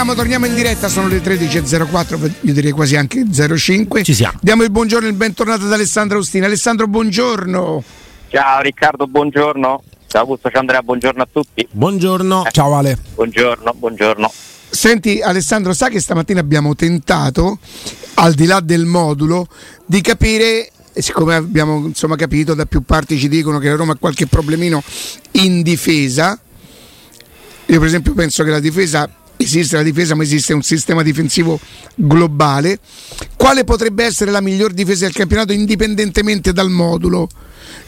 torniamo, torniamo in diretta, sono le 13.04, io direi quasi anche 05. Ci siamo. Diamo il buongiorno e il bentornato ad Alessandro Austina. Alessandro, buongiorno. Ciao Riccardo, buongiorno. Ciao Augusto, ciao Andrea, buongiorno a tutti. Buongiorno. Ciao Ale. Buongiorno, buongiorno. Senti Alessandro, sa che stamattina abbiamo tentato, al di là del modulo, di capire, e siccome abbiamo insomma, capito, da più parti ci dicono che la Roma ha qualche problemino in difesa, io per esempio penso che la difesa, esiste la difesa ma esiste un sistema difensivo globale, quale potrebbe essere la miglior difesa del campionato indipendentemente dal modulo?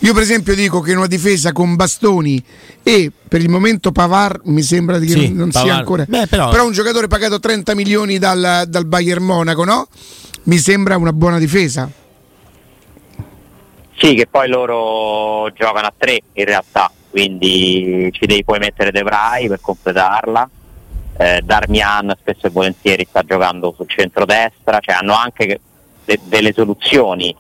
Io per esempio dico che una difesa con bastoni e per il momento Pavar mi sembra che Sì, non sia Pavard. ancora Beh, però- però un giocatore pagato 30 milioni dal, dal Bayern Monaco, no? Mi sembra una buona difesa. Sì, che poi loro giocano a tre in realtà, quindi ci devi poi mettere De Vrij per completarla. Eh, Darmian spesso e volentieri sta giocando sul centro-destra, cioè hanno anche de- delle soluzioni.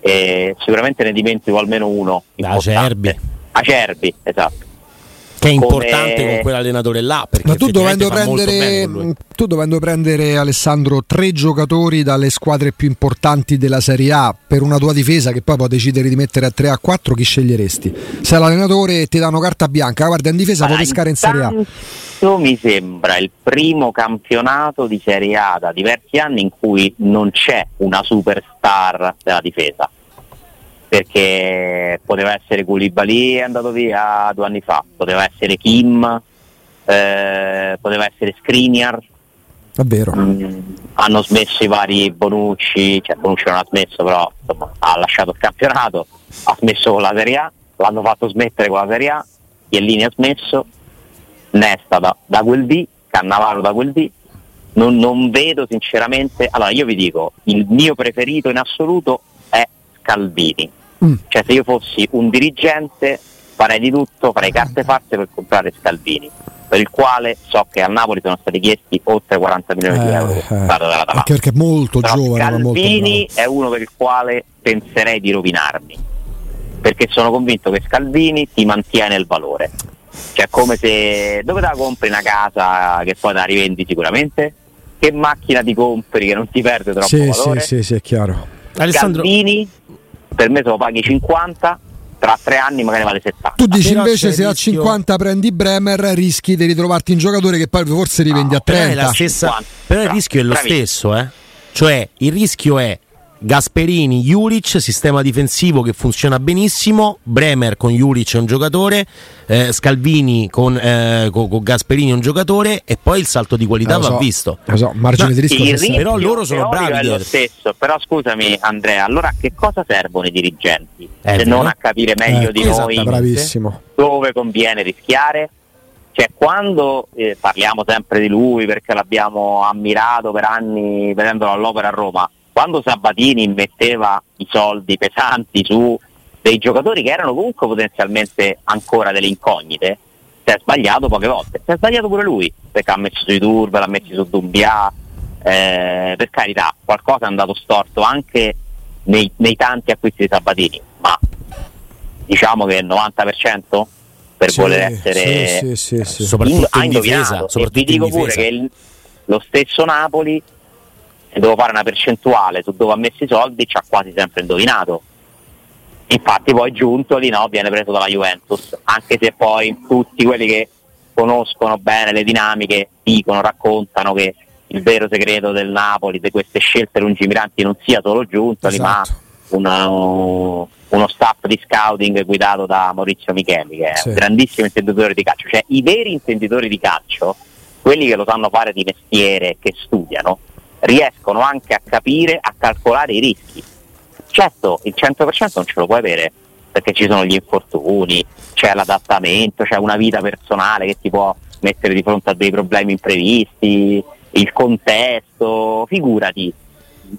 E sicuramente ne dimentico almeno uno. Acerbi. Acerbi, esatto. Che è Come- importante con quell'allenatore là. Perché Ma tu dovendo, prendere, tu dovendo prendere Alessandro tre giocatori dalle squadre più importanti della Serie A per una tua difesa che poi può decidere di mettere a 3 a 4, chi sceglieresti? Se l'allenatore ti danno carta bianca, guarda in difesa può Allora, pescare in Serie A. intanto mi sembra il primo campionato di Serie A da diversi anni in cui non c'è una superstar della difesa. Perché poteva essere Koulibaly è andato via due anni fa, poteva essere Kim, eh, poteva essere Skriniar, Davvero. Mm, hanno smesso i vari Bonucci, cioè Bonucci non ha smesso però insomma, ha lasciato il campionato, ha smesso con la Serie A, l'hanno fatto smettere con la Serie A, Chiellini ha smesso, Nesta da, da quel D, Cannavaro da quel D, non, non vedo sinceramente, allora io vi dico, il mio preferito in assoluto è Scalvini, Mm. cioè se io fossi un dirigente farei di tutto, farei carte fatte per comprare Scalvini, per il quale so che a Napoli sono stati chiesti oltre 40 milioni di euro Eh, eh, anche perché è molto Però giovane, molto Scalvini bravo. è uno per il quale penserei di rovinarmi, perché sono convinto che Scalvini ti mantiene il valore. Cioè come se dove te la compri una casa che poi te la rivendi sicuramente? Che macchina ti compri che non ti perde troppo Sì, valore? sì, sì, sì, è chiaro. Alessandro, Scalvini per me se lo paghi 50, tra tre anni magari vale 70. Tu dici Però invece se a rischio- 50 prendi Bremer rischi di ritrovarti un giocatore che poi forse rivendi a però è 30. la stessa. 50. Però il rischio è lo Bravissimo. stesso, eh. Cioè, il rischio è Gasperini, Juric, sistema difensivo che funziona benissimo, Bremer con Juric è un giocatore, eh, Scalvini con, eh, con- con Gasperini è un giocatore e poi il salto di qualità Lo so, va visto. Lo so, margine Ma di rischio sempre. Però loro sono bravi è lo stesso, però scusami Andrea, allora a che cosa servono i dirigenti? Eh, se non a capire meglio Eh, di noi esattamente. Bravissimo. dove conviene rischiare? Cioè quando eh, parliamo sempre di lui perché l'abbiamo ammirato per anni vedendolo all'opera a Roma, quando Sabatini metteva i soldi pesanti su dei giocatori che erano comunque potenzialmente ancora delle incognite, si è sbagliato poche volte, si è sbagliato pure lui, perché ha messo sui Turbe, l'ha messo su Dumbia, eh, per carità, qualcosa è andato storto anche nei, nei tanti acquisti di Sabatini, ma diciamo che il 90% per Sì, voler essere sì, sì, sì, sì. Soprattutto ha in indovinato. difesa, e soprattutto vi dico in pure che il- lo stesso Napoli se devo fare una percentuale su dove ha messo i soldi ci ha quasi sempre indovinato infatti poi Giuntoli no, viene preso dalla Juventus anche se poi tutti quelli che conoscono bene le dinamiche dicono, raccontano che il vero segreto del Napoli di queste scelte lungimiranti non sia solo Giuntoli Esatto. ma una- uno staff di scouting guidato da Maurizio Micheli che è Sì. un grandissimo intenditore di calcio cioè i veri intenditori di calcio quelli che lo sanno fare di mestiere che studiano riescono anche a capire a calcolare i rischi. Certo il 100% non ce lo puoi avere perché ci sono gli infortuni c'è l'adattamento c'è una vita personale che ti può mettere di fronte a dei problemi imprevisti il contesto figurati.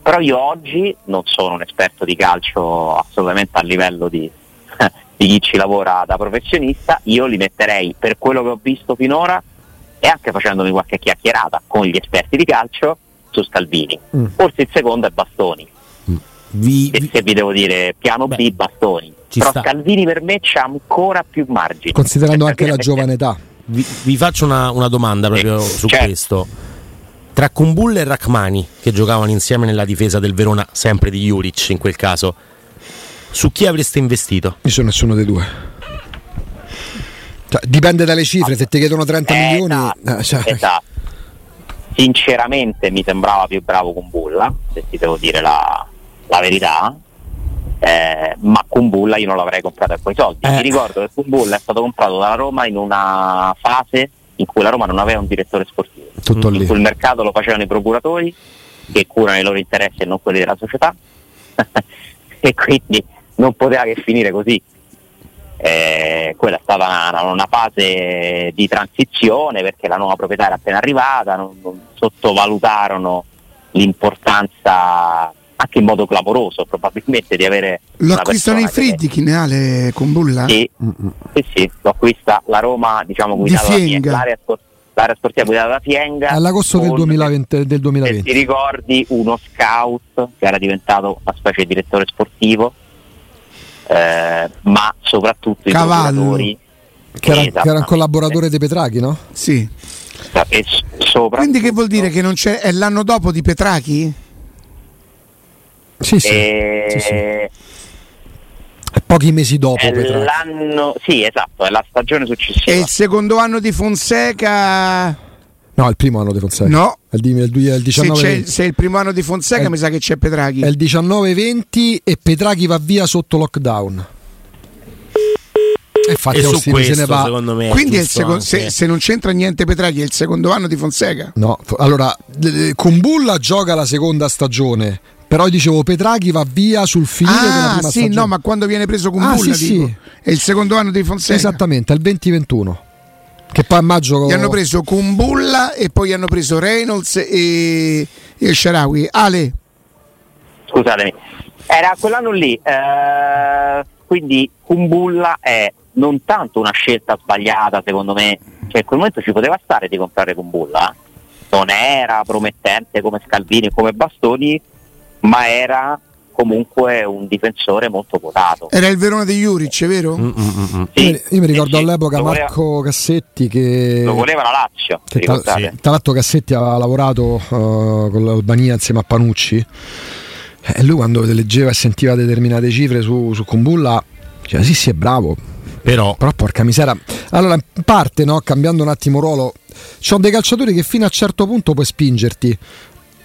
Però io oggi non sono un esperto di calcio assolutamente a livello di, di chi ci lavora da professionista, io li metterei per quello che ho visto finora e anche facendomi qualche chiacchierata con gli esperti di calcio su Scalvini. Mm. Forse il secondo è Bastoni, Vi- e vi- se vi devo dire piano Beh, B Bastoni. Però sta. Scalvini per me c'ha ancora più margini. Considerando anche la giovane età. vi, vi faccio una, una domanda proprio Sì, su certo. questo. tra Kumbulla e Rachmani, che giocavano insieme nella difesa del Verona, sempre di Juric in quel caso, su chi avreste investito? Io sono nessuno dei due. Cioè, dipende dalle cifre, se ti chiedono 30 Eh, milioni... esatto, eh, cioè, esatto. Sinceramente mi sembrava più bravo con Bulla, se ti devo dire la, la verità. Eh, ma con Bulla io non l'avrei comprato a quei soldi. Eh. Mi ricordo che con Bulla è stato comprato dalla Roma in una fase in cui la Roma non aveva un direttore sportivo, Tutto in lì. cui il mercato lo facevano i procuratori che curano i loro interessi e non quelli della società e quindi non poteva che finire così. Eh, quella è stata una, una fase di transizione perché la nuova proprietà era appena arrivata, non, non sottovalutarono l'importanza anche in modo clamoroso probabilmente di avere Lo acquistano i persona che- Ale con Bulla? sì, sì, sì, lo acquista la Roma diciamo Di guidata da Fienga. L'area, l'area sportiva guidata da Fienga all'agosto del, con- 2020, del se 2020. ti ricordi uno scout che era diventato una specie di direttore sportivo eh, ma soprattutto i Cavallo. procuratori Che era, che era un collaboratore dei Petrachi, no? Sì. e soprattutto Quindi che vuol dire che non c'è è l'anno dopo di Petrachi? Sì, sì. eh, sì, sì. Pochi mesi dopo, è Petrachi. l'anno sì esatto è la stagione successiva E il secondo anno di Fonseca? No, il primo anno di Fonseca. No. È il, il il Se, 19 c'è- se è il primo anno di Fonseca È- mi sa che c'è Petrachi. È il 19-20 e Petrachi va via sotto lockdown. E infatti e su Austin se ne questo, va. secondo me, Quindi è il giusto seco- anche- se, se non c'entra niente Petrachi è il secondo anno di Fonseca. No, allora, Kumbulla gioca la seconda stagione, però io dicevo Petrachi va via sul finire della Ah prima sì, stagione. no, ma quando viene preso Ah, Bulla sì, dico, sì. è il secondo anno di Fonseca. Esattamente, è il 2021. Che poi a maggio Gli hanno preso Kumbulla e poi hanno preso Reynolds e, e Sharawi. Ale, scusatemi. Era quell'anno lì eh, quindi Kumbulla è non tanto una scelta sbagliata secondo me cioè in quel momento ci poteva stare di comprare Kumbulla non era promettente come Scalvini come Bastoni ma era comunque un difensore molto quotato era il Verona di Juric, vero? Mm, mm, mm. Sì, io, mi- io mi sì, ricordo sì, all'epoca voleva- Marco Cassetti che, lo voleva la Lazio che tra, ricordate? tra l'altro Cassetti aveva lavorato eh, con l'Albania insieme a Panucci. E lui quando leggeva e sentiva determinate cifre su, su Kumbulla diceva sì sì è bravo. Però però porca misera allora in parte no, cambiando un attimo ruolo ci sono dei calciatori che fino a un certo punto puoi spingerti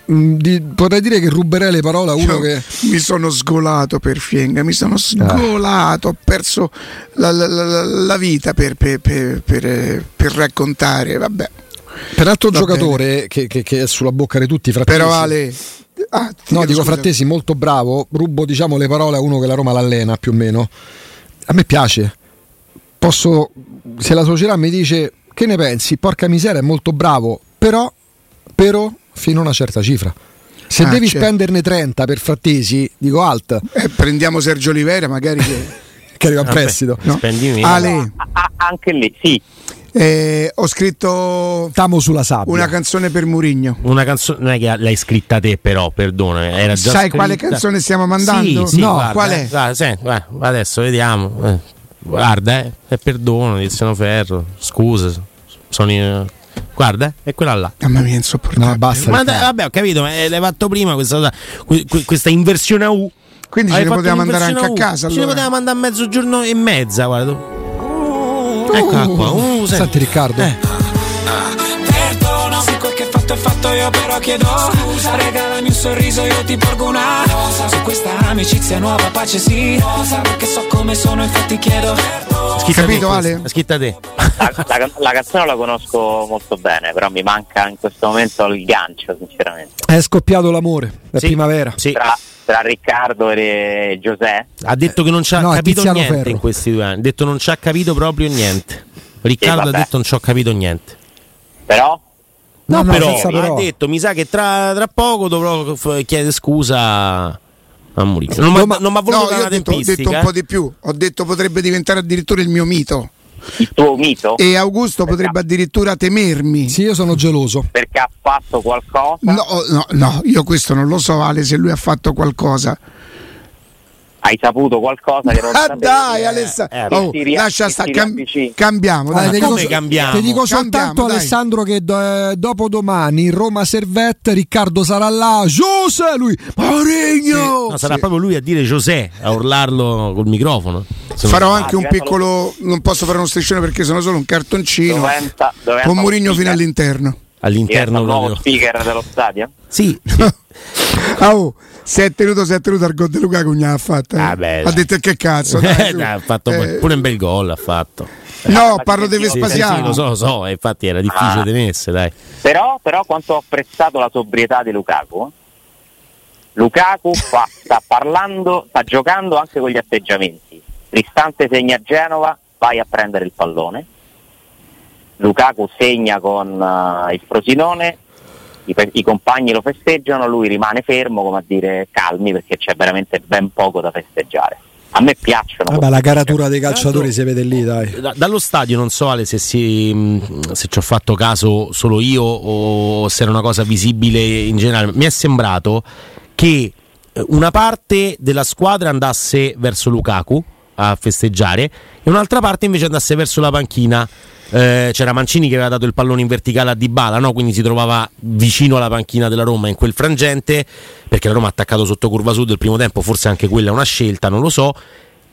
di- potrei dire che ruberei le parole a uno Io che Mi sono sgolato per Fienga, mi sono sgolato, ho perso la, la- la- la vita per, per- per- per- raccontare, vabbè. peraltro Va giocatore che, che- che è sulla bocca di tutti frattesi Però Ale... ah, No, dico scusa. Frattesi molto bravo, rubo diciamo le parole a uno che la Roma l'allena più o meno. A me piace. Posso se la società mi dice che ne pensi? Porca miseria, è molto bravo, però però fino a una certa cifra. Se Ah, devi certo. spenderne 30 per Frattesi, dico alt, Eh, prendiamo Sergio Olivera magari che... che arriva a prestito. No. Ale, Ah, ah, anche lì sì eh, ho scritto Stiamo sulla sabbia. una canzone per Murigno. Una canzone, non è che l'hai scritta te, però, perdona. Era già Sai scritta. quale canzone stiamo mandando? Sì, sì, No, guarda, qual eh, è? guarda, sì, guarda, adesso vediamo. eh. Guarda, eh, è perdono, Tiziano Ferro. Scusa, sono io. Guarda, è quella là. Mamma mia, insopportabile. No, basta. Ma dai, vabbè, ho capito, ma l'hai fatto prima questa, questa inversione a U. Quindi ce ne potevamo andare anche un'inversione a casa. U. Ce ne allora. potevamo andare a mezzogiorno e mezza, guarda. Eccola qua. Uh, senti. Senti Riccardo, Eh. Fatto io però chiedo Scusa regalami un sorriso io ti porgo una rosa Su questa amicizia nuova pace sì rosa Perché so come sono infatti chiedo perdono Scritta Capito, Ale? Scritta te. la, la- la canzone la conosco molto bene però mi manca in questo momento il gancio sinceramente è scoppiato l'amore, è Sì. primavera. Sì. tra, tra Riccardo e Giuseppe Ha detto che non ci ha No, capito niente Ferro. in questi due anni. Ha detto non ci ha capito proprio niente. Riccardo ha vabbè. detto non ci ho capito niente. però No, no, però, senza però. ha detto mi sa che tra, tra poco dovrò f- chiedere scusa a Mourinho. Non mi No, ma- non mi ha voluto No, dare io una ho detto, ho detto tempistica. un po' di più. Ho detto potrebbe diventare addirittura il mio mito. il tuo mito E Augusto potrebbe addirittura temermi. Sì, io sono geloso. perché ha fatto qualcosa No, no, no, io questo non lo so, Ale, se lui ha fatto qualcosa. Hai saputo qualcosa che non Ah sapevi. dai eh, Alessandro, eh, oh, ri- lascia stare, cam- cambiamo. Dai, dai. come dico, cambiamo? ti dico soltanto Cambiamo, dai. Alessandro che do- dopo domani Roma Servette Riccardo sarà là José lui Mourinho No, sarà Sì. proprio lui a dire José, a urlarlo col microfono. Se Farò Ah, anche un diventa piccolo, non posso fare uno striscione perché sono solo un cartoncino Doventa- doventa con lo Murigno speaker. fino all'interno. All'interno il nuovo speaker dello stadio? Sì, Ah, oh, si è tenuto, si è tenuto al gol di Lukaku, non ha fatto. eh. Ah, beh, ha dai. detto che cazzo. dai, Eh, su. dai, ha fatto Eh, pure un bel gol. Ha fatto. No, parlo di Sì, sì, Sì, sì, Vespasiano. lo so, lo so, e infatti era difficile Ah. tenersi, dai. Però, però quanto ho apprezzato la sobrietà di Lukaku. Lukaku fa- sta parlando, sta giocando anche con gli atteggiamenti. Cristante segna a Genova, vai a prendere il pallone. Lukaku segna con eh, il Frosinone, i, i compagni lo festeggiano, lui rimane fermo come a dire calmi perché c'è veramente ben poco da festeggiare. A me piacciono. Vabbè, la caratura dei calciatori si vede lì dai Da- dallo stadio non so Ale se, si, mh, se ci ho fatto caso solo io o se era una cosa visibile in generale. Mi è sembrato che eh, una parte della squadra andasse verso Lukaku a festeggiare e un'altra parte invece andasse verso la panchina. Eh, c'era Mancini che aveva dato il pallone in verticale a Dybala, no? quindi si trovava vicino alla panchina della Roma in quel frangente, perché la Roma ha attaccato sotto curva sud il primo tempo, forse anche quella è una scelta, non lo so.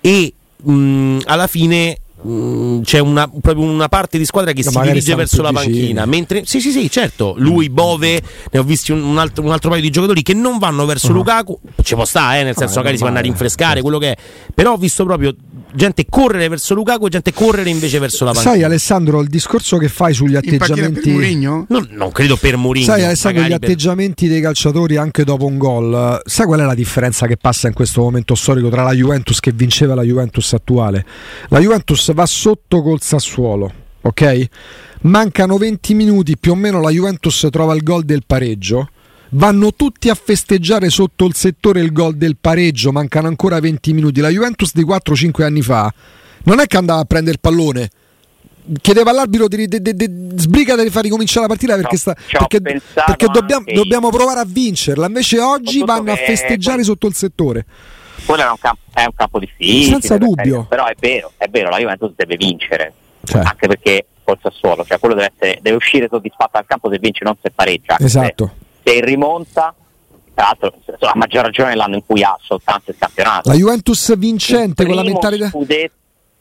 E mh, alla fine mh, c'è una, proprio una parte di squadra che No, si dirige verso la panchina, mentre sì, sì, sì, certo, lui, Bove, ne ho visti un, un altro, un altro paio di giocatori che non vanno verso Lukaku, ci può stare, eh, nel senso è magari si vanno a normale, rinfrescare, quello che è, però ho visto proprio gente correre verso Lukaku e gente correre invece verso la panchina. sai Alessandro il discorso che fai sugli panchina per atteggiamenti Murigno? non, non credo per Mourinho. Sai Alessandro, gli magari per- atteggiamenti dei calciatori anche dopo un gol, sai qual è la differenza che passa in questo momento storico tra la Juventus che vinceva e la Juventus attuale? La Juventus va sotto col Sassuolo, ok? Mancano 20 minuti, più o meno la Juventus trova il gol del pareggio. Vanno tutti a festeggiare sotto il settore il gol del pareggio, mancano ancora 20 minuti. La Juventus di 4-5 anni fa non è che andava a prendere il pallone, chiedeva all'arbitro di, di, di, di sbrigate di far ricominciare la partita perché, sta- perché, perché dobbiamo, dobbiamo provare a vincerla. Invece oggi vanno a festeggiare sotto il settore. Quello era un campo, è un campo difficile. Senza dubbio. Però è vero, è vero, la Juventus deve vincere. Cioè. Anche perché col Sassuolo, cioè quello deve, essere, deve uscire soddisfatto dal campo se vince, non se pareggia. Esatto. Se, se rimonta, tra l'altro a maggior ragione nell'anno in cui ha soltanto il campionato. La Juventus vincente Il con la mentalità. scudetto-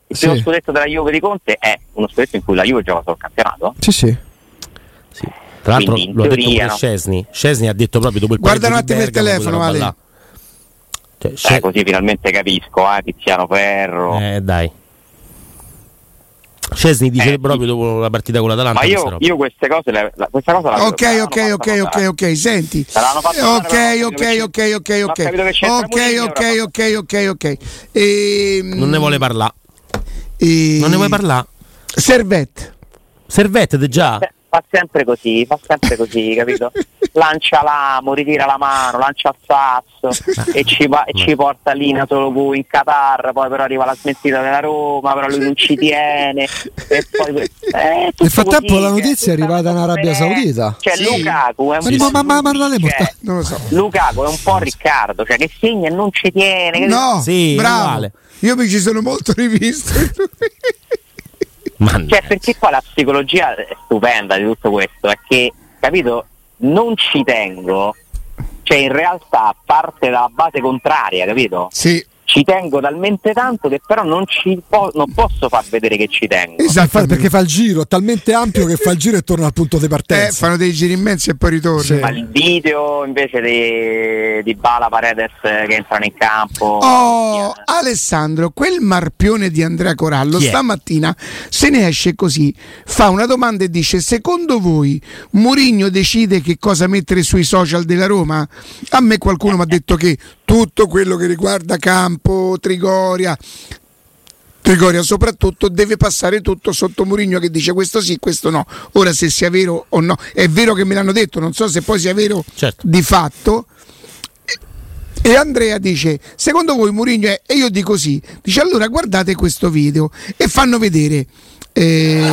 il Sì. primo scudetto della Juve di Conte è uno scudetto in cui la Juve gioca sul campionato. Sì, sì. Sì. Tra l'altro Quindi, in l'ho detto teoria, pure no? Scesni. Scesni ha detto proprio dopo il Guarda un attimo il telefono, Ale. Cioè, Eh, Sce- così finalmente capisco, eh, Tiziano Ferro. eh, dai. Scesni dice Eh, proprio dopo la partita con l'Atalanta. Ma io, io queste cose, le- la- questa cosa la Ok, ok, ok, ok, ok, senti. Ok, ok, ok, ok, ok. Ok, ok, ok, ok, ok. Ehm, Non ne vuole parlare. e- Non ne vuoi parlare? Servette. Servette già? Eh, Fa sempre così, fa sempre così, capito? Lancia l'amo, ritira la mano, lancia il sasso e ci, va- e ci porta lì cu- in Qatar, poi però arriva la smentita della Roma, però lui non ci tiene. E poi, eh, tutto Nel frattempo così, la notizia è arrivata in Arabia. Saudita. Cioè Sì. Lukaku è un Ma- po' ma- ma- ma non le cioè, Non lo so. Lukaku è un po' Riccardo, cioè che segna e non ci tiene. No, Sì, bravo. uguale. Io mi ci sono molto rivisto. Cioè, perché poi la psicologia stupenda di tutto questo è che, capito, non ci tengo, cioè in realtà parte dalla base contraria, capito? sì, Ci tengo talmente tanto che però non, ci po- non posso far vedere che ci tengo. esatto. Perché fa il giro, è talmente ampio che fa il giro e torna al punto di Eh, partenza. fanno dei giri immensi e poi ritornano. Sì. Ma il video invece di, di Bala Paredes che entrano in campo. Oh, Alessandro, quel marpione di Andrea Corallo è? stamattina se ne esce così, fa una domanda e dice: Secondo voi Mourinho decide che cosa mettere sui social della Roma? A me qualcuno mi ha detto che tutto quello che riguarda Campo, Trigoria. Trigoria soprattutto deve passare tutto sotto Mourinho che dice questo sì, questo no. Ora se sia vero o no, è vero che me l'hanno detto, non so se poi sia vero Certo. di fatto. E Andrea dice: Secondo voi Mourinho è. E io dico sì. Dice: Allora guardate questo video. E fanno vedere. eh,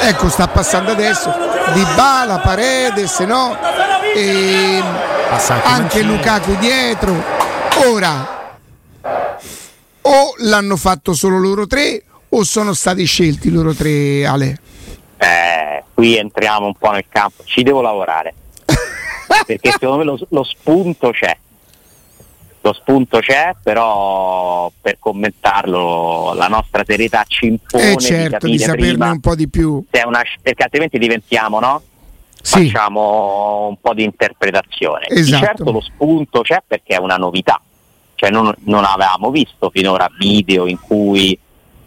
ecco, sta passando adesso. Di Bala, Paredes, no? E Passa anche anche. Lukaku dietro. Ora, o l'hanno fatto solo loro tre o sono stati scelti loro tre Ale? Eh, qui entriamo un po' nel campo, ci devo lavorare. Perché secondo me lo, lo spunto c'è. Lo spunto c'è, però per commentarlo la nostra serietà ci impone Eh certo, di, di saperne prima un po' di più. una, perché altrimenti diventiamo, no? Sì, Facciamo un po' di interpretazione. Di Esatto. certo lo spunto c'è perché è una novità. Cioè non, non avevamo visto finora video in cui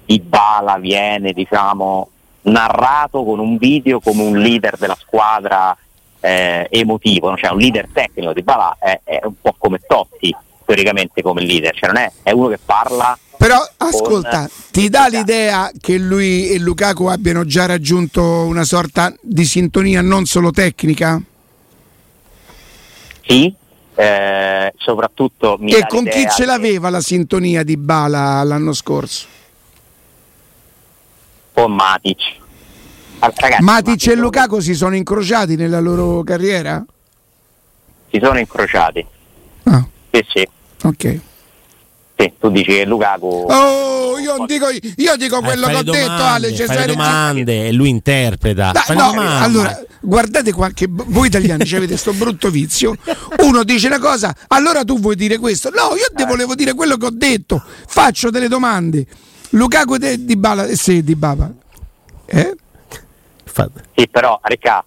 Ibala viene, diciamo, narrato con un video come un leader della squadra eh, emotivo, cioè un leader tecnico. Dybala è, è un po' come Totti, teoricamente come leader, cioè non è, è uno che parla Però ascolta, con- ti dà l'idea che lui e Lukaku abbiano già raggiunto una sorta di sintonia non solo tecnica? sì, eh, soprattutto mi e con chi ce che- l'aveva la sintonia di Bala l'anno scorso? con Matic. Ah, Ragazzi, Matic e non- Lukaku si sono incrociati nella loro carriera? si sono incrociati. Ah, Sì, sì. ok. Sì, tu dici che Lukaku Oh, io dico, io dico Eh, quello che ho le detto, domande, Ale. Cesare le domande e lui interpreta. Le no, domande. allora, guardate qualche. Voi italiani ci avete questo brutto vizio. Uno dice una cosa, allora tu vuoi dire questo. No, io Eh. ti volevo dire quello che ho detto. Faccio delle domande. Lukaku di Bala. Sì, di Baba. Eh? Sì, però, Ricca,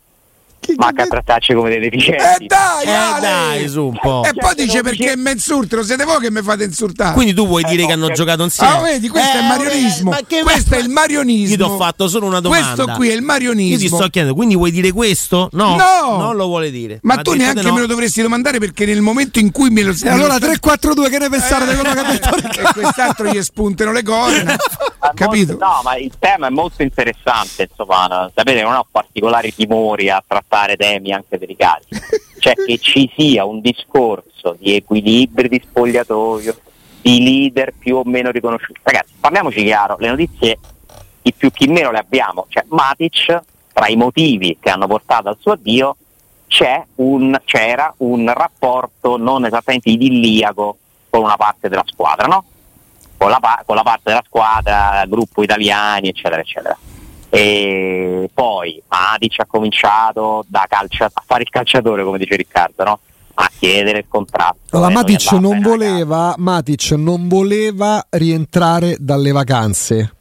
Chi- manca a trattarci come dei Eh deficienti. dai, Eh, dai, su un po'. E poi dice perché mi insultano, siete voi che mi fate insultare. Quindi tu vuoi dire no, che hanno giocato insieme? Ah, vedi, questo è il Eh, marionismo. ma che- questo è il marionismo. Io ti ho fatto solo una domanda. Questo qui è il marionismo. Io ti sto chiedendo, quindi vuoi dire questo? No, No! non lo vuole dire. Ma Ha tu neanche no. me lo dovresti domandare perché nel momento in cui me lo E allora 3-4-2, che ne pensate di quello che ha detto e quest'altro gli spuntano le corna. Ma Capito? molto- no, ma il tema è molto interessante, insomma, sapete, non ho particolari timori a trattare temi anche delicati. Cioè che ci sia un discorso di equilibri di spogliatoio, di leader più o meno riconosciuti. Ragazzi, parliamoci chiaro, le notizie chi più chi meno le abbiamo. Cioè, Matic, tra i motivi che hanno portato al suo addio, un- c'era un rapporto non esattamente idilliaco con una parte della squadra, no? Con la, con la parte della squadra, gruppo italiani, eccetera, eccetera. E poi Matic ha cominciato da calcia- a fare il calciatore, come dice Riccardo, no? a chiedere il contratto. Allora, Matic andavamo non ragazzi. voleva, Matic non voleva rientrare dalle vacanze.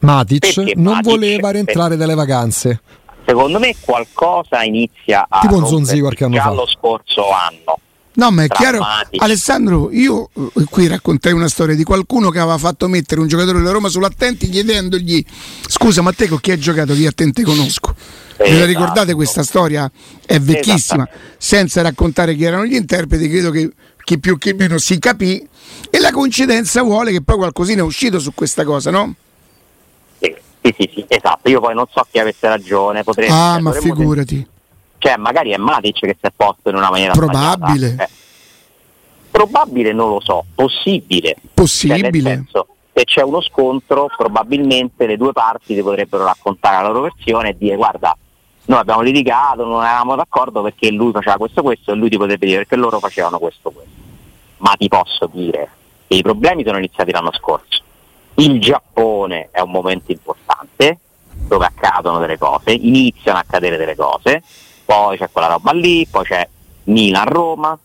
Matic Perché non Matic? voleva rientrare dalle vacanze. Secondo me qualcosa inizia a Tipo un Zonzi qualche anno già fa. lo scorso anno. No, ma è chiaro. Alessandro, io eh, qui raccontai una storia di qualcuno che aveva fatto mettere un giocatore della Roma sull'attenti chiedendogli scusa, ma te con chi hai giocato? Chi a te te conosco. Ve la Esatto. ricordate questa storia? È vecchissima. Senza raccontare chi erano gli interpreti, credo che chi più chi meno si capì. E la coincidenza vuole che poi qualcosina è uscito su questa cosa, no? Sì, sì, sì, sì, esatto. Io poi non so chi avesse ragione. Potrei, Ah, ma figurati. Cioè, magari è Matic che si è posto in una maniera Probabile. Eh, probabile non lo so, possibile. Cioè, Possibile. senso, se c'è uno scontro, probabilmente le due parti ti potrebbero raccontare la loro versione e dire guarda, noi abbiamo litigato, non eravamo d'accordo perché lui faceva questo questo e lui ti potrebbe dire perché loro facevano questo questo. Ma ti posso dire che i problemi sono iniziati l'anno scorso. Il Giappone è un momento importante dove accadono delle cose, iniziano a accadere delle cose, poi c'è quella roba lì, poi c'è Milan-Roma,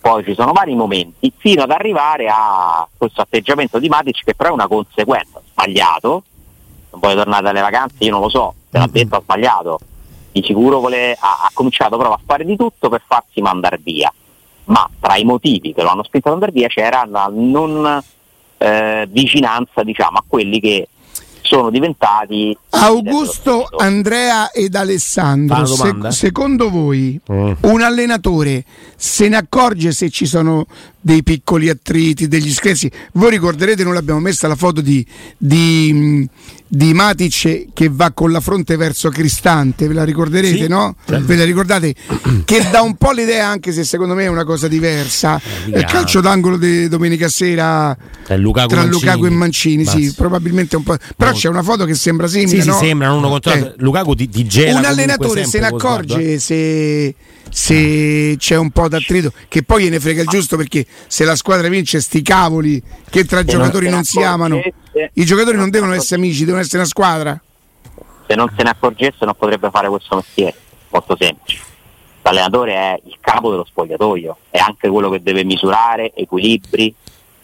poi ci sono vari momenti fino ad arrivare a questo atteggiamento di Matic che però è una conseguenza, sbagliato, non vuole tornare dalle vacanze, io non lo so, te l'ha detto ha sbagliato, di sicuro vuole- ha, ha cominciato proprio a fare di tutto per farsi mandare via, ma tra i motivi che lo hanno spinto ad andare via c'era la non eh, vicinanza diciamo, a quelli che sono diventati Augusto, Andrea ed Alessandro, domanda? secondo voi Mm. un allenatore se ne accorge se ci sono dei piccoli attriti, degli screzi? Voi ricorderete, noi l'abbiamo messa la foto di, di, di Matic che va con la fronte verso Cristante, ve la ricorderete, Sì, no? certo. Ve la ricordate? che dà un po' l'idea, anche se secondo me è una cosa diversa, di il calcio d'angolo di domenica sera Tra Lukaku tra Mancini. Lukaku e Mancini, sì, Basta. probabilmente un po'. Però c'è una foto che sembra simile. Sì, sì, no? sembrano uno contro Eh. Lukaku ti, ti gela Un allenatore se ne accorge sguardo, eh. se, se c'è un po' d'attrito, che poi gliene frega il giusto perché se la squadra vince sti cavoli che tra giocatori non si amano, i giocatori non devono essere amici, devono essere una squadra. Se non se ne accorgesse non potrebbe fare questo mestiere, molto semplice. L'allenatore è il capo dello spogliatoio, è anche quello che deve misurare equilibri,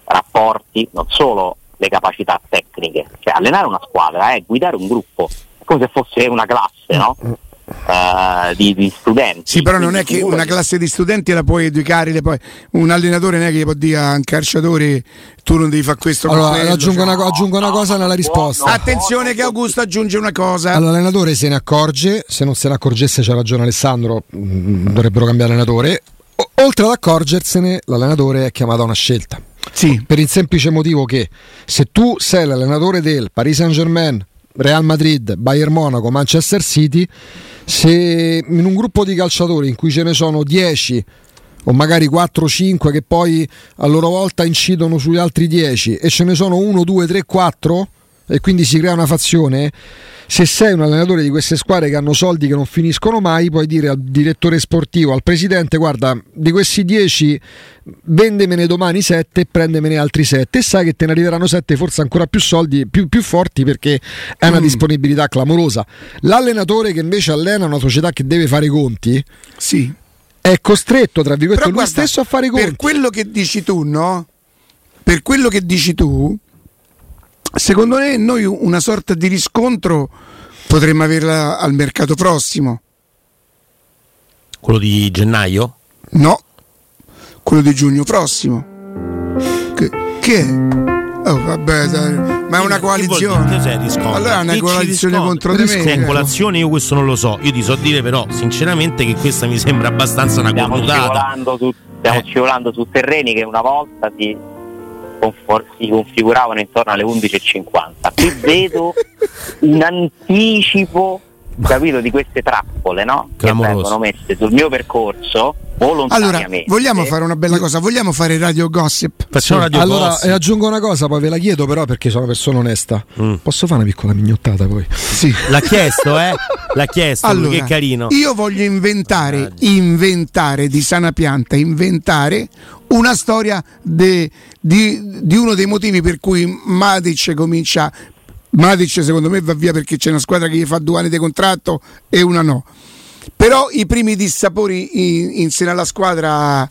rapporti, non solo le capacità tecniche. Cioè allenare una squadra è guidare un gruppo, è come se fosse una classe, no? Uh, di, di, studenti. Sì, però non è che una classe di studenti la puoi educare, poi un allenatore non è che può dire a un calciatore tu non devi fare questo. Allora, aggiungo, una, aggiungo una, cosa nella risposta. Attenzione che Augusto aggiunge una cosa. Allora, l'allenatore se ne accorge, se non se ne accorgesse c'ha ragione Alessandro, mm, dovrebbero cambiare allenatore. O- oltre ad accorgersene, l'allenatore è chiamato a una scelta. Sì. Per il semplice motivo che se tu sei l'allenatore del Paris Saint Germain, Real Madrid, Bayern Monaco, Manchester City, se in un gruppo di calciatori in cui ce ne sono 10 o magari 4-5 che poi a loro volta incidono sugli altri 10 e ce ne sono 1, 2, 3, 4 e quindi si crea una fazione, se sei un allenatore di queste squadre che hanno soldi che non finiscono mai, puoi dire al direttore sportivo, al presidente, guarda, di questi 10 vendemene domani 7 e prendemene altri 7 e sai che te ne arriveranno 7 forse ancora più soldi, più, più forti perché è una mm. disponibilità clamorosa. L'allenatore che invece allena una società che deve fare i conti, sì. è costretto, tra virgolette, lui stesso a fare i conti. Per quello che dici tu, no? Per quello che dici tu, Secondo me noi una sorta di riscontro potremmo averla al mercato prossimo. Quello di gennaio? No, quello di giugno prossimo. Che, che è? Oh, vabbè, dai. ma è una coalizione. Allora è una coalizione contro di me. Con colazione io questo non lo so. Io ti so dire però sinceramente che questa mi sembra abbastanza una stiamo Scivolando su, stiamo eh. scivolando su terreni che una volta si si configuravano intorno alle 11.50. Qui vedo un anticipo capito di queste trappole no? che vengono messe sul mio percorso allora vogliamo fare una bella cosa vogliamo fare radio gossip facciamo radio allora gossip. e aggiungo una cosa poi ve la chiedo però perché sono una persona onesta mm. posso fare una piccola mignottata poi sì l'ha chiesto eh l'ha chiesto allora, che carino io voglio inventare inventare di sana pianta inventare una storia de, di, di, uno dei motivi per cui Matic comincia. Matic secondo me va via perché c'è una squadra che gli fa due anni di contratto e una no. Però i primi dissapori in, in seno alla squadra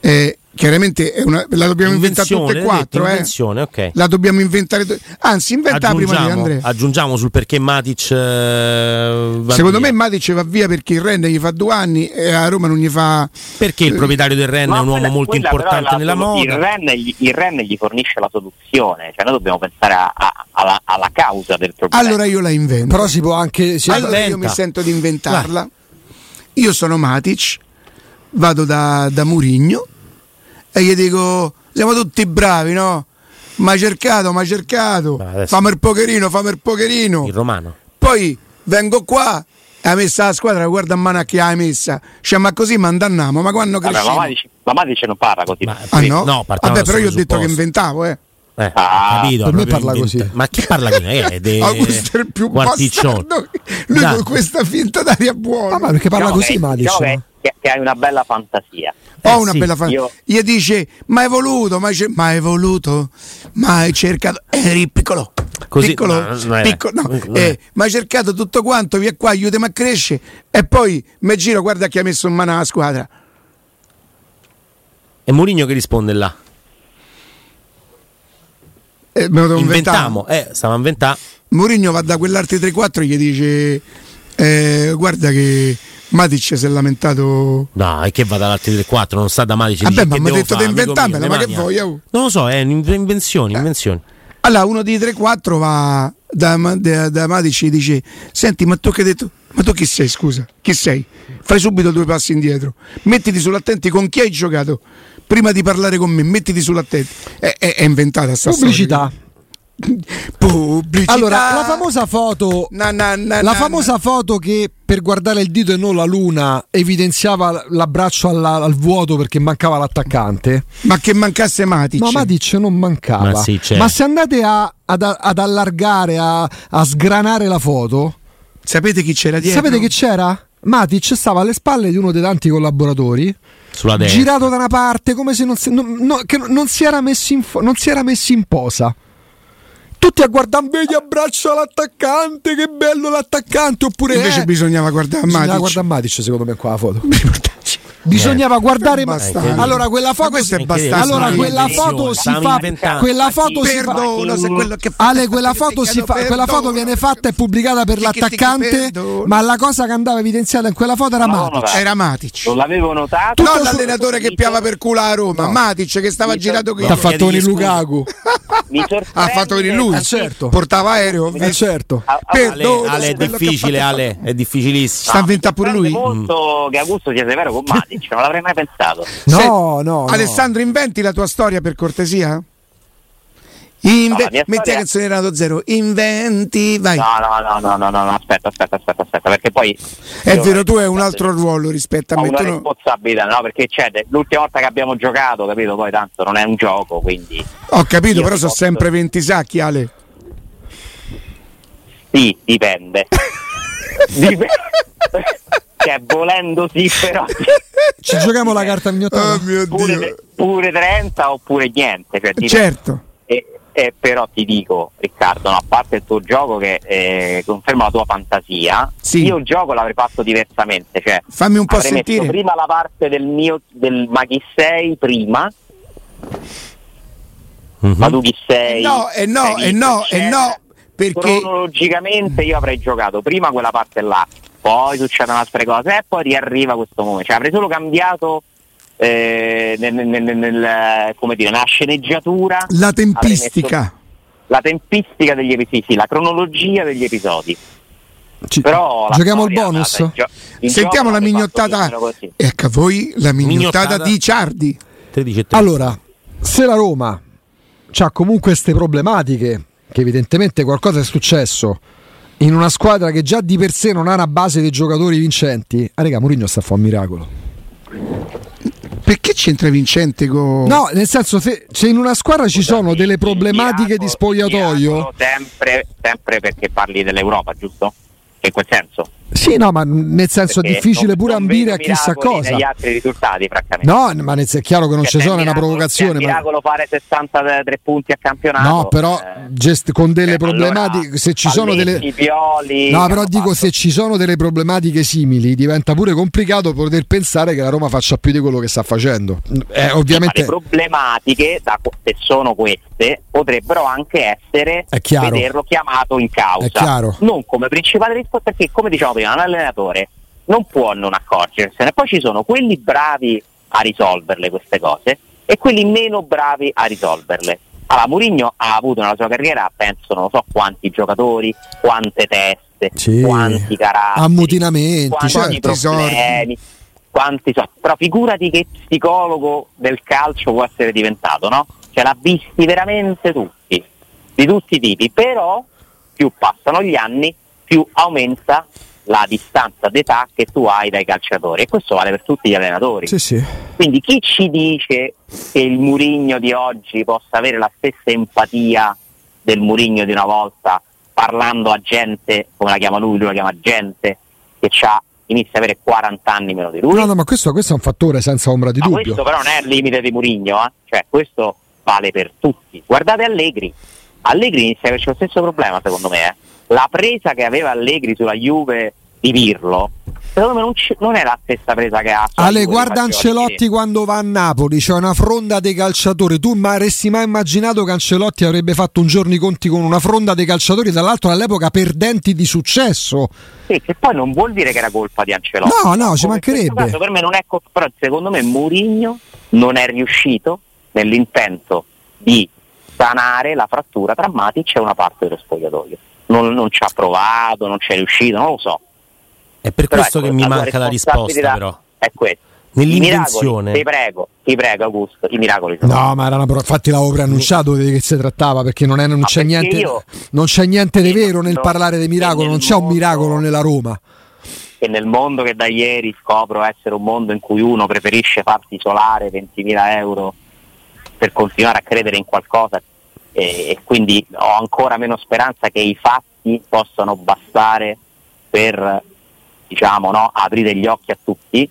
eh, chiaramente una, la dobbiamo inventare tutte e quattro. Eh. Okay. La dobbiamo inventare. Anzi, inventa prima di Andrea. Aggiungiamo sul perché Matic. Eh, Secondo via. me Matic va via perché il Rennes gli fa due anni e a Roma non gli fa. Perché il proprietario del Rennes è un uomo molto importante nella moda. Il Rennes, gli, il Rennes, gli, fornisce la soluzione, cioè noi dobbiamo pensare a, a, alla, alla, causa del problema. Allora io la invento. Però si può anche. Si allora inventa. io mi sento di inventarla. Vai. Io sono Matic, vado da, da Murigno e gli dico siamo tutti bravi no? ma cercato ma cercato fammi il pocherino fammi il pocherino il romano poi vengo qua e hai messa la squadra guarda a mano a chi hai messa cioè ma così mandanniamo ma quando cresciamo Vabbè, ma Madic non parla così ma, ah no? no Vabbè però io ho detto che inventavo eh eh, ah, capito, per me parla inventa- così. Ma chi parla così? Eh, de- Augusto è il più bastardo. Lui con questa finta d'aria buona. Ah, ma perché parla diciamo così, Madic? Diciamo che, che, hai una bella fantasia. Ho eh, una sì, bella fantasia. Io... Gli dice, ma hai voluto, ma hai, ma hai voluto, ma hai cercato... Eri piccolo. Così, piccolo, no, piccolo, no. Eh, ma hai cercato tutto quanto, via qua, aiutami a crescere. E poi mi giro, guarda chi ha messo in mano la squadra. E Mourinho che risponde là? Eh, me lo devo Inventiamo, eh, stava a inventare. Mourinho va da quell'arte 3-4 e gli dice eh, guarda che Matic si è lamentato. No, e che va dall'arte 3-4, non sta da Matic. Vabbè, ma mi ha detto di inventarmela, ma che vuoi? Oh? Non lo so, è invenzioni, eh. invenzioni. Allora uno di 3-4 va da, da, da Matic e dice senti ma tu che hai detto ma tu chi sei scusa chi sei fai subito due passi indietro mettiti sull'attenti con chi hai giocato prima di parlare con me, mettiti sull'attenti. È, è, è inventata sta Pubblicità. Storia. Pubblicità. Allora, la famosa foto, na, na, na, la famosa foto che per guardare il dito e non la luna evidenziava l'abbraccio alla, al vuoto perché mancava l'attaccante. Ma che mancasse Matic? Ma Matic non mancava. Ma, sì, Ma se andate a, ad, ad, allargare, a, a, sgranare la foto, sapete chi c'era dietro? Sapete chi c'era? Matic stava alle spalle di uno dei tanti collaboratori, girato da una parte come se non si, non- no- che non si era messo in, fo- non si era messo in posa. Tutti a guardare, vedi abbraccia l'attaccante, che bello l'attaccante, oppure... Invece eh, bisognava guardare bisognava Matic. guardare Matic secondo me qua la foto. Bisognava guardare Bastante. Allora quella foto questo è Sì, abbastanza. Allora quella foto si fa quella foto si fa Perdono se quello che Ale, quella foto, si fa, quella foto viene fatta e pubblicata per l'attaccante, ma la cosa che andava evidenziata in quella foto era Matic. Era Matic. Non l'avevo notato. Non l'allenatore che piava per culo a Roma, Matic che stava girato qui. T'ha fatto Chiedi scusa. Lukaku. Ha fatto venire lui. Eh, certo. Portava aereo. Eh, certo. Ale, Ale, è difficile, Ale, è difficilissimo. Sta a inventare pure lui. molto che Augusto sia severo con Matic, non l'avrei mai pensato. No, no, no. Alessandro, inventi la tua storia per cortesia? Inve- No, Metti la canzone Renato Zero. Inventi, vai. No, no, no, no, no, aspetta, aspetta, aspetta, aspetta, perché poi... È vero, ho tu hai un una altro ruolo rispetto a Ho me. una tu no- responsabilità, no? Perché c'è l'ultima volta che abbiamo giocato, capito? Poi tanto non è un gioco, quindi... Ho capito, però sono sempre 20 sacchi, Ale. Sì, dipende. dipende. cioè, volendo sì, però... Ci giochiamo la carta Oh mignottata. mio Pure, pure 30 oppure niente. Cioè. Certo. E, e però ti dico, Riccardo, no, a parte il tuo gioco che eh, conferma la tua fantasia, Sì. io il gioco l'avrei fatto diversamente. Cioè, Fammi un po' avrei messo sentire. prima la parte del mio del ma chi sei prima, Mhm. ma tu chi sei? No, e no, e no, e no, perché cronologicamente io avrei giocato prima quella parte là, poi succedono altre cose e poi riarriva questo momento. Cioè, avrei solo cambiato eh, nel, nel- nel- come dire, nella sceneggiatura la avrei messo tempistica. la tempistica degli episodi, sì, la cronologia degli episodi. Ci- Però Giochiamo il bonus? gio- il Sentiamo la mignottata. Ecco, a voi la mignottata, Mignottata. di Ciardi. 13 e 13. Allora, se la Roma ha comunque queste problematiche, che evidentemente qualcosa è successo in una squadra che già di per sé non ha una base di giocatori vincenti, ah raga, Mourinho sta a fare un miracolo. Perché c'entra Vincente con... No, nel senso, se, se in una squadra ci sono delle problematiche di spogliatoio, Sempre, sempre perché parli dell'Europa, giusto? In quel senso. Sì, no, ma nel senso è difficile pure ambire a chissà cosa. Negli altri risultati, francamente. No, ma è chiaro che non Cioè, ci sono, è una provocazione. è Ma... miracolo fare 63 punti a campionato. No, però eh, gest- con delle eh, problematiche, allora, se ci sono delle... Pioli, No, però dico fatto- se ci sono delle problematiche simili diventa pure complicato poter pensare che la Roma faccia più di quello che sta facendo. Eh, Ma ovviamente le problematiche, da- se sono queste, potrebbero anche essere vederlo chiamato in causa. È chiaro. Non come principale risposta, perché come diciamo prima, un allenatore non può non accorgersene. Poi ci sono quelli bravi a risolverle queste cose e quelli meno bravi a risolverle. Allora, Mourinho ha avuto nella sua carriera, penso, non lo so quanti giocatori, quante teste, Sì. quanti caratteri, ammutinamenti, quanti certo. problemi, quanti so. Però figurati che psicologo del calcio può essere diventato, no? Cioè l'ha visti veramente tutti, di tutti i tipi, però più passano gli anni, più aumenta la distanza d'età che tu hai dai calciatori e questo vale per tutti gli allenatori. Sì, sì. Quindi chi ci dice che il Murigno di oggi possa avere la stessa empatia del Murigno di una volta, parlando a gente, come la chiama lui, lui la chiama gente, che c'ha, inizia ad avere 40 anni meno di lui? No, no, ma questo, questo è un fattore senza ombra di Ma dubbio. questo però non è il limite di Murigno, eh? cioè questo vale per tutti. Guardate Allegri, Allegri inizia a averci lo stesso problema secondo me, eh. La presa che aveva Allegri sulla Juve di Pirlo, secondo me non, c- non è la stessa presa che ha. Ale, guarda. Ancelotti quando va a Napoli, c'è una fronda dei calciatori. Tu ma avresti mai immaginato che Ancelotti avrebbe fatto un giorno i conti con una fronda dei calciatori, tra l'altro all'epoca perdenti di successo? Sì, che poi non vuol dire che era colpa di Ancelotti. No, no, ci Come mancherebbe. per me non è colpa, però secondo me Mourinho non è riuscito nell'intento di sanare la frattura tra Matic e una parte dello spogliatoio. Non, non ci ha provato, non ci è riuscito, non lo so. È per Però questo ecco, che mi la manca la risposta, però. È questo. Nell'invenzione. I miracoli, ti prego, ti prego Augusto, i miracoli sono. No, ma era una pro- infatti l'avevo preannunciato di che si trattava perché non, è- non c'è, perché niente, io- non c'è niente di vero nel non- parlare dei miracoli, non c'è un miracolo nella Roma. che nel mondo che da ieri scopro essere un mondo in cui uno preferisce farsi isolare 20.000 euro per continuare a credere in qualcosa e, quindi ho ancora meno speranza che i fatti possano bastare per diciamo, no? aprite gli occhi a tutti,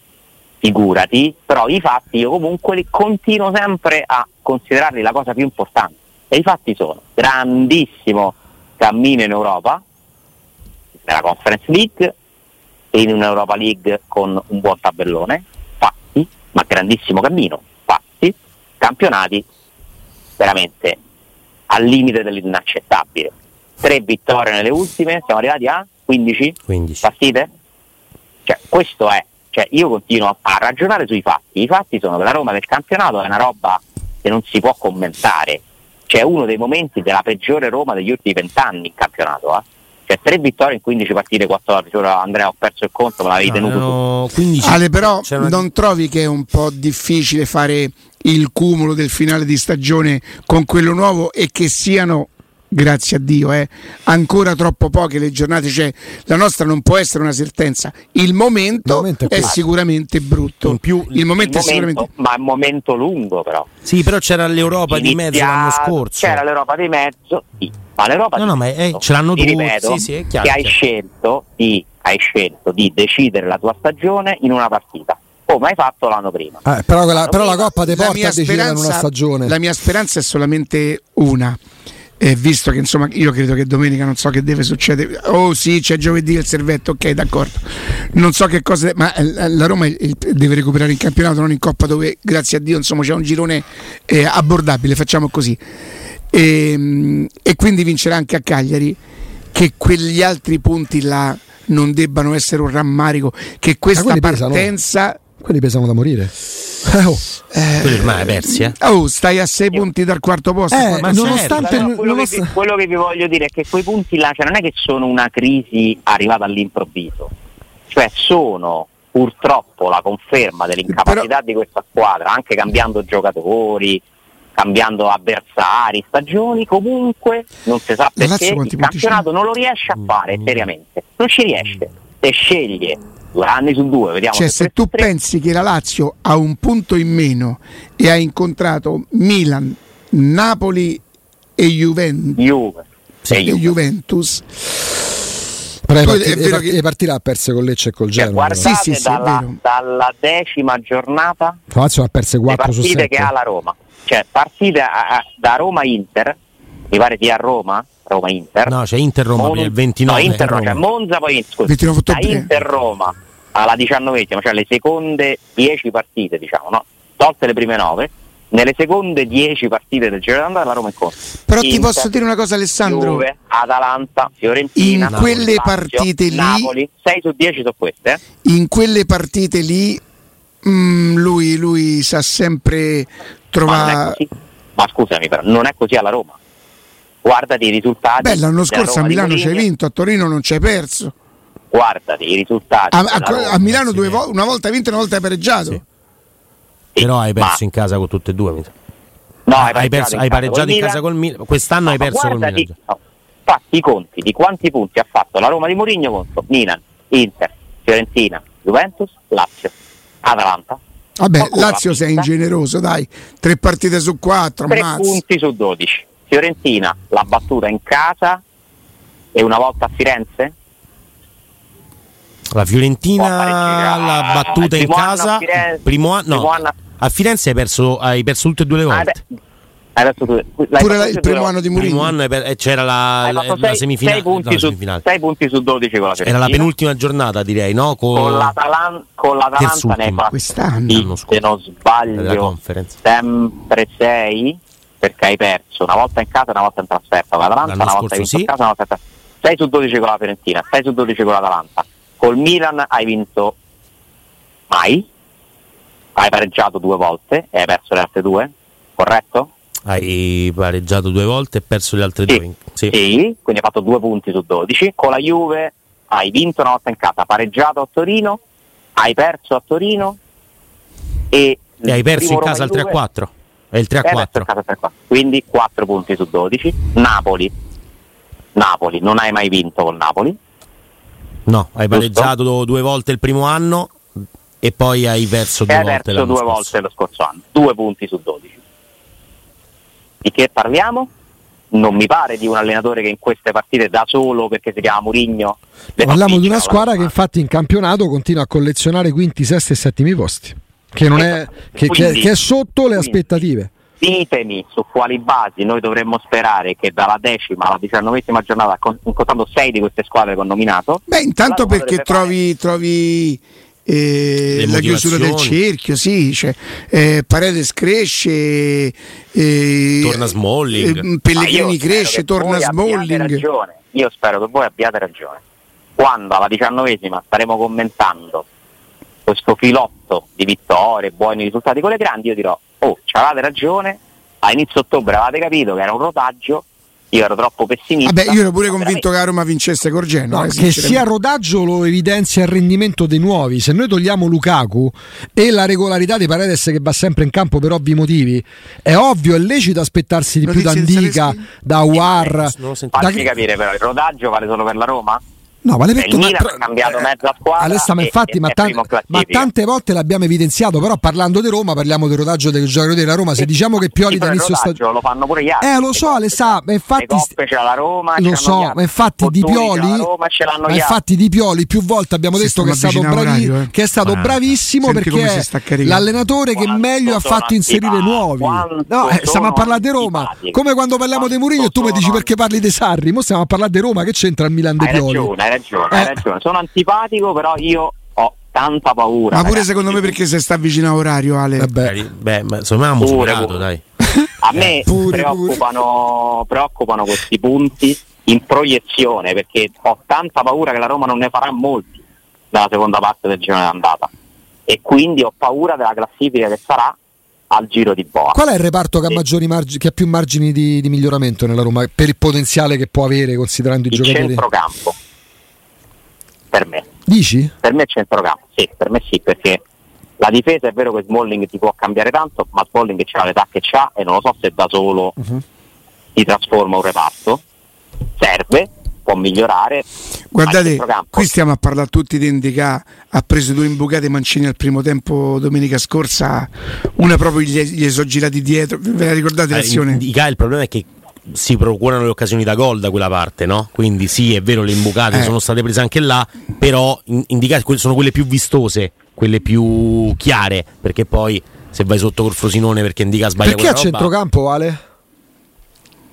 figurati, però i fatti io comunque li continuo sempre a considerarli la cosa più importante. E i fatti sono grandissimo cammino in Europa, nella Conference League e in un'Europa League con un buon tabellone, fatti, ma grandissimo cammino, fatti, campionati veramente al limite dell'inaccettabile. Tre vittorie nelle ultime, siamo arrivati a 15, 15. partite? Cioè, questo è, cioè, io continuo a ragionare sui fatti. I fatti sono che la Roma del campionato è una roba che non si può commentare. C'è uno dei momenti della peggiore Roma degli ultimi vent'anni in campionato. Eh? Cioè, tre vittorie in 15 partite, 14. Ora Andrea ho perso il conto, me l'avevi No, tenuto tu. erano 15. Ale, però non trovi che è un po' difficile fare il cumulo del finale di stagione con quello nuovo e che siano, grazie a Dio, eh, ancora troppo poche le giornate? Cioè, la nostra non può essere una sentenza. Il momento, Il momento è è, sicuramente brutto. In più, il momento Il è sicuramente. momento, ma è un momento lungo però. Sì, però c'era l'Europa di mezzo l'anno scorso. C'era l'Europa di mezzo, sì. Ma l'Europa No, di no, ma mezzo, eh, ce l'hanno ti tutti, ripeto, sì, sì, è chiaro, che hai scelto, di, hai scelto di decidere la tua stagione in una partita, come hai fatto l'anno prima. Eh, però, quella- però la Coppa La porta decidere in una speranza- stagione. La mia speranza è solamente una. Eh, visto che insomma io credo che domenica non so che deve succedere. Oh sì, c'è giovedì il servetto, ok, d'accordo. Non so che cosa. Ma eh, la Roma deve recuperare in campionato, non in Coppa, dove grazie a Dio insomma c'è un girone eh, abbordabile, facciamo così. E, e quindi vincerà anche a Cagliari. Che quegli altri punti là non debbano essere un rammarico, che questa partenza. Quelli pesano da morire. Eh, oh. Quelli ormai hai persi, eh. Oh, stai a sei punti dal quarto posto. Eh, ma nonostante, certo. Però quello, che vi, nonost- quello che vi voglio dire è che quei punti là cioè non è che sono una crisi arrivata all'improvviso, cioè sono purtroppo la conferma dell'incapacità di questa squadra, anche cambiando giocatori, cambiando avversari, stagioni, comunque non si sa perché il campionato non lo riesce a fare seriamente, non ci riesce, se sceglie anni su due, vediamo Cioè, se se tu tre- pensi che la Lazio ha un punto in meno e ha incontrato Milan, Napoli e, Juven- Juve, Sì, e Juve. Juventus, però Poi partite, è vero che- le partite ha perse con Lecce e col Cioè, Genoa. guardate Sì, sì, sì, è dalla, dalla decima giornata La Lazio ha perse le 4 su partite 7. che ha la Roma, cioè partite a- a- da Roma-Inter, mi pare sia a Roma, Roma-Inter. No, c'è Inter-Roma Mon- il 29 No, Inter, Roma. cioè Monza poi scusa, 29 da ottobre. Inter-Roma alla diciannovesima, cioè le seconde 10 partite, diciamo, no? tolte le prime 9, nelle seconde 10 partite del Giro d'Andata la Roma è contro. Però ti Inter, posso dire una cosa, Alessandro. Juve, Atalanta, Fiorentina, In quelle Lazio, partite lì- Napoli, 6 su 10 sono queste, eh? In quelle partite lì, mm, lui, lui sa sempre Ma, non è trovare. così. Ma scusami, però non è così alla Roma. Guardati i risultati. Beh, l'anno scorso a Milano ci hai vinto, a Torino non ci hai perso. Guardati i risultati. A, a- a Milano sì, vo- una volta hai vinto e una volta hai pareggiato. Sì. Sì, Però hai perso ma- in casa con tutte e due. No, hai, pareggiato perso- in hai casa pareggiato in Milan. casa col Milan. Quest'anno hai No, perso col Milan. no, fatti i conti di quanti punti ha fatto la Roma di Mourinho contro Milan, Inter, Fiorentina, Juventus, Lazio, Atalanta. Vabbè, Lazio sei ingeneroso, dai. Tre partite su quattro, 3 ammazza. punti su 12. Fiorentina l'ha battuta in casa e una volta a Firenze? La Fiorentina l'ha battuta in casa. a Firenze- Primo anno, primo no, anno a- Firenze hai perso, hai perso tutte e due le Ah, volte. beh, hai perso tu- l'hai Pure la- il primo anno di Il primo Mourinho. anno hai per- eh, c'era la, la, la semifinale. sei punti no, punti su 12 con la Era Fiorentina. la penultima giornata, direi, no? Con, con l'Atalan- con l'Atalanta ne hai fatti, Quest'anno. Se non sbaglio, sempre 6 perché hai perso una volta in casa e una volta in trasferta con l'Atalanta, L'anno una volta vinto sì. in casa, una volta in trasferta. 6 su 12 con la Fiorentina, 6 su 12 con l'Atalanta. Col Milan hai vinto mai, hai pareggiato due volte e hai perso le altre due, corretto? Hai pareggiato due volte e perso le altre Sì. due. Sì. Sì, quindi hai fatto due punti su 12. Con la Juve hai vinto una volta in casa, pareggiato a Torino, hai perso a Torino e, E hai perso in casa il 3 a Juve- 4. È il 3 a e hai perso 4. in casa il 3 a 4. Quindi 4 punti su 12. Napoli, Napoli, non hai mai vinto con Napoli. No, hai pareggiato due volte il primo anno e poi hai perso due hai volte perso due volte lo scorso anno. Due punti su 12. Di che parliamo? non mi pare di un allenatore che in queste partite da solo perché si chiama Murigno. Parliamo di una squadra che infatti in campionato continua a collezionare quinti, sesti e settimi posti, che, non è, che, Quindi- che- che è sotto le quindi- aspettative. Ditemi su quali basi noi dovremmo sperare che dalla decima alla diciannovesima giornata, con- incontrando sei di queste squadre che ho nominato, Beh, intanto perché trovi, trovi eh, la chiusura del cerchio, sì, cioè, eh, Paredes cresce, eh, Torna Smalling. eh, Pellegrini cresce, che torna Smalling. Io spero che voi abbiate ragione. Quando alla diciannovesima staremo commentando questo filotto di vittorie, buoni risultati con le grandi, io dirò, oh, ci avevate ragione, a inizio ottobre avevate capito che era un rodaggio, io ero troppo pessimista. Vabbè, io ero pure convinto che la Roma vincesse col Genoa. No, eh, che sia rodaggio lo evidenzia il rendimento dei nuovi. Se noi togliamo Lukaku e la regolarità di Paredes che va sempre in campo per ovvi motivi, è ovvio, è lecito aspettarsi di più da Notizie di Indica, Zaleschi? da War. Non lo sento. da- Fammi capire però, il rodaggio vale solo per la Roma? No, vale per il tu- ma- però- ha cambiato mezza squadra Alessa, ma infatti, e- ma, tan- ma tante volte l'abbiamo evidenziato, però parlando di Roma parliamo del rodaggio dei giocatori della Roma. Se diciamo che Pioli Sì, da inizio stagione... lo fanno pure gli altri. Eh, lo so, Alessà, ma infatti... l'ha la Roma, Lo so, ma infatti Di Pioli, Roma, ce l'hanno ma infatti Di Pioli più volte abbiamo Si detto che è stato, bravi- orario, eh. che è stato Guarda. bravissimo Senti perché è l'allenatore che meglio ha fatto inserire nuovi. No, eh, stiamo a parlare di Roma. Come quando parliamo di Mourinho e tu mi dici perché parli di Sarri. Mo stiamo a parlare di Roma, che c'entra il Milan di Pioli? Ragione, hai ragione, Eh. hai ragione. Sono antipatico, però io ho tanta paura. Ma pure ragazzi. secondo me perché si sta vicino a orario, Ale. Vabbè. Beh, ma abbiamo Pure, superato, pure. dai. A me Pure, preoccupano, preoccupano questi punti in proiezione perché ho tanta paura che la Roma non ne farà molti nella seconda parte del girone d'andata e quindi ho paura della classifica che sarà al giro di boa. Qual è il reparto che ha, margini, che ha più margini di, di miglioramento nella Roma per il potenziale che può avere considerando i Il giocatori? centrocampo per me. Dici? Per me è centrocampo, sì, per me sì, perché la difesa è vero che Smalling ti può cambiare tanto, ma Smalling c'ha l'età che c'ha e non lo so se da solo Mhm. si trasforma un reparto. Serve, può migliorare. Guardate, qui stiamo a parlare tutti di Indica, ha preso due imbucate Mancini al primo tempo domenica scorsa, una proprio gli, gli sono girati dietro, ve la ricordate Eh, l'azione? Indica il problema è che si procurano le occasioni da gol da quella parte, no? Quindi sì, è vero, le imbucate Eh. sono state prese anche là, però in- Indica que- sono quelle più vistose, quelle più chiare, perché poi se vai sotto col Frosinone perché Indica sbaglia Perché a roba, centrocampo, Ale?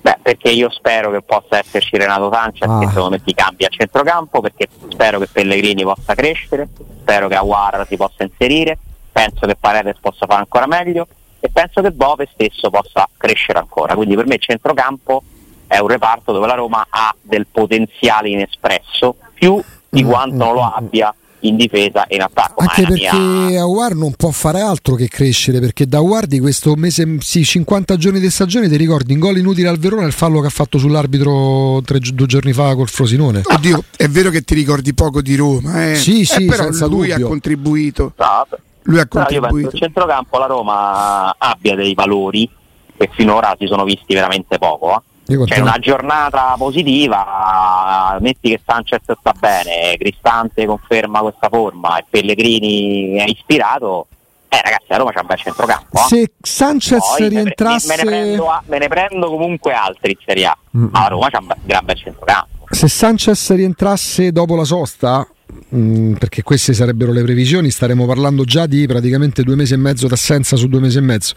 Beh, perché io spero che possa esserci Renato Sanchez Ah. che secondo me ti cambia a centrocampo, perché spero che Pellegrini possa crescere, spero che Aguara si possa inserire, penso che Paredes possa fare ancora meglio e penso che Bove stesso possa crescere ancora. Quindi per me il centrocampo è un reparto dove la Roma ha del potenziale inespresso, più di quanto non lo abbia in difesa e in attacco. Ma Anche perché mia- Awar non può fare altro che crescere perché da Awar di questo mese, sì, 50 giorni di stagione ti ricordi in gol inutile al Verona il fallo che ha fatto sull'arbitro tre, due giorni fa col Frosinone. Oddio, è vero che ti ricordi poco di Roma, eh? Sì, Eh, sì, però senza lui dubbio. ha contribuito. No, Lui ha Però io penso che contribuito. il centrocampo la Roma abbia dei valori che finora si sono visti veramente poco. eh. C'è continuo- una giornata positiva, metti che Sanchez sta bene, Cristante conferma questa forma e Pellegrini è ispirato. Eh ragazzi, la Roma c'ha un bel centrocampo. eh. Se Sanchez Poi rientrasse me, ne prendo, a- me ne prendo comunque altri in Serie A. Mm. Ma la Roma c'ha un gran bel centrocampo. se Sanchez rientrasse dopo la sosta mh, perché queste sarebbero le previsioni staremo parlando già di praticamente due mesi e mezzo d'assenza su due mesi e mezzo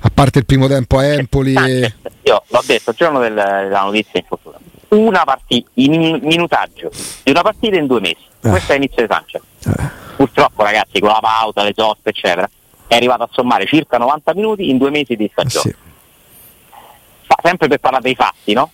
a parte il primo tempo a Empoli e... Sanchez, io l'ho detto il giorno del- della notizia infortunata. Una partita, il minutaggio di una partita in due mesi. Eh. Questo è l'inizio di Sanchez. Purtroppo, ragazzi, con la pausa, le soste, eccetera, è arrivato a sommare circa 90 minuti in due mesi di Eh stagione. sì. Fa- sempre per parlare dei fatti, no?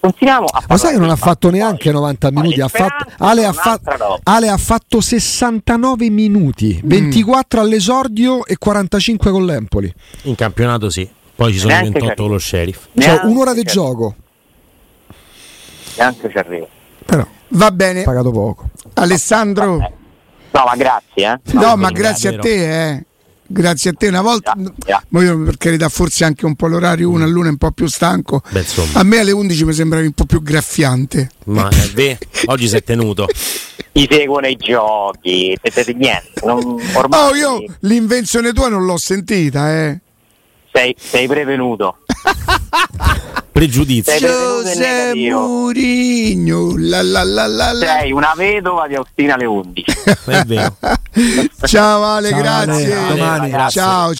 Continuiamo a Ma sai che non ha fatto neanche Poi- 90 poi minuti, ha fatto, Ale, ha sono fa- un'altra roba. Ale ha fatto 69 minuti, Mm. 24 all'esordio e 45 con l'Empoli. in campionato sì, poi ci sono Neanche 28 c'è. con lo sheriff. Cioè Neanche un'ora di gioco, Neanche ci arrivo. però Va bene, pagato poco. Alessandro. No, ma grazie, eh. No, ma vero, grazie a te, eh. Grazie a te una volta. Grazie. Ma io per carità, forse anche un po' l'orario una all'una è un po' più stanco. Beh. A me alle 11 mi sembravi un po' più graffiante. Ma è vero, oggi si è tenuto. Ti seguono i giochi, te, te- te- niente. Non, ormai Oh, io l'invenzione tua non l'ho sentita, eh. Sei, sei prevenuto. Pregiudizio. José. Mourinho, la la la la la. Sei una vedova di Austina alle 11. È vero. Ciao Ale, Ciao, Ale, grazie. a domani. Ciao.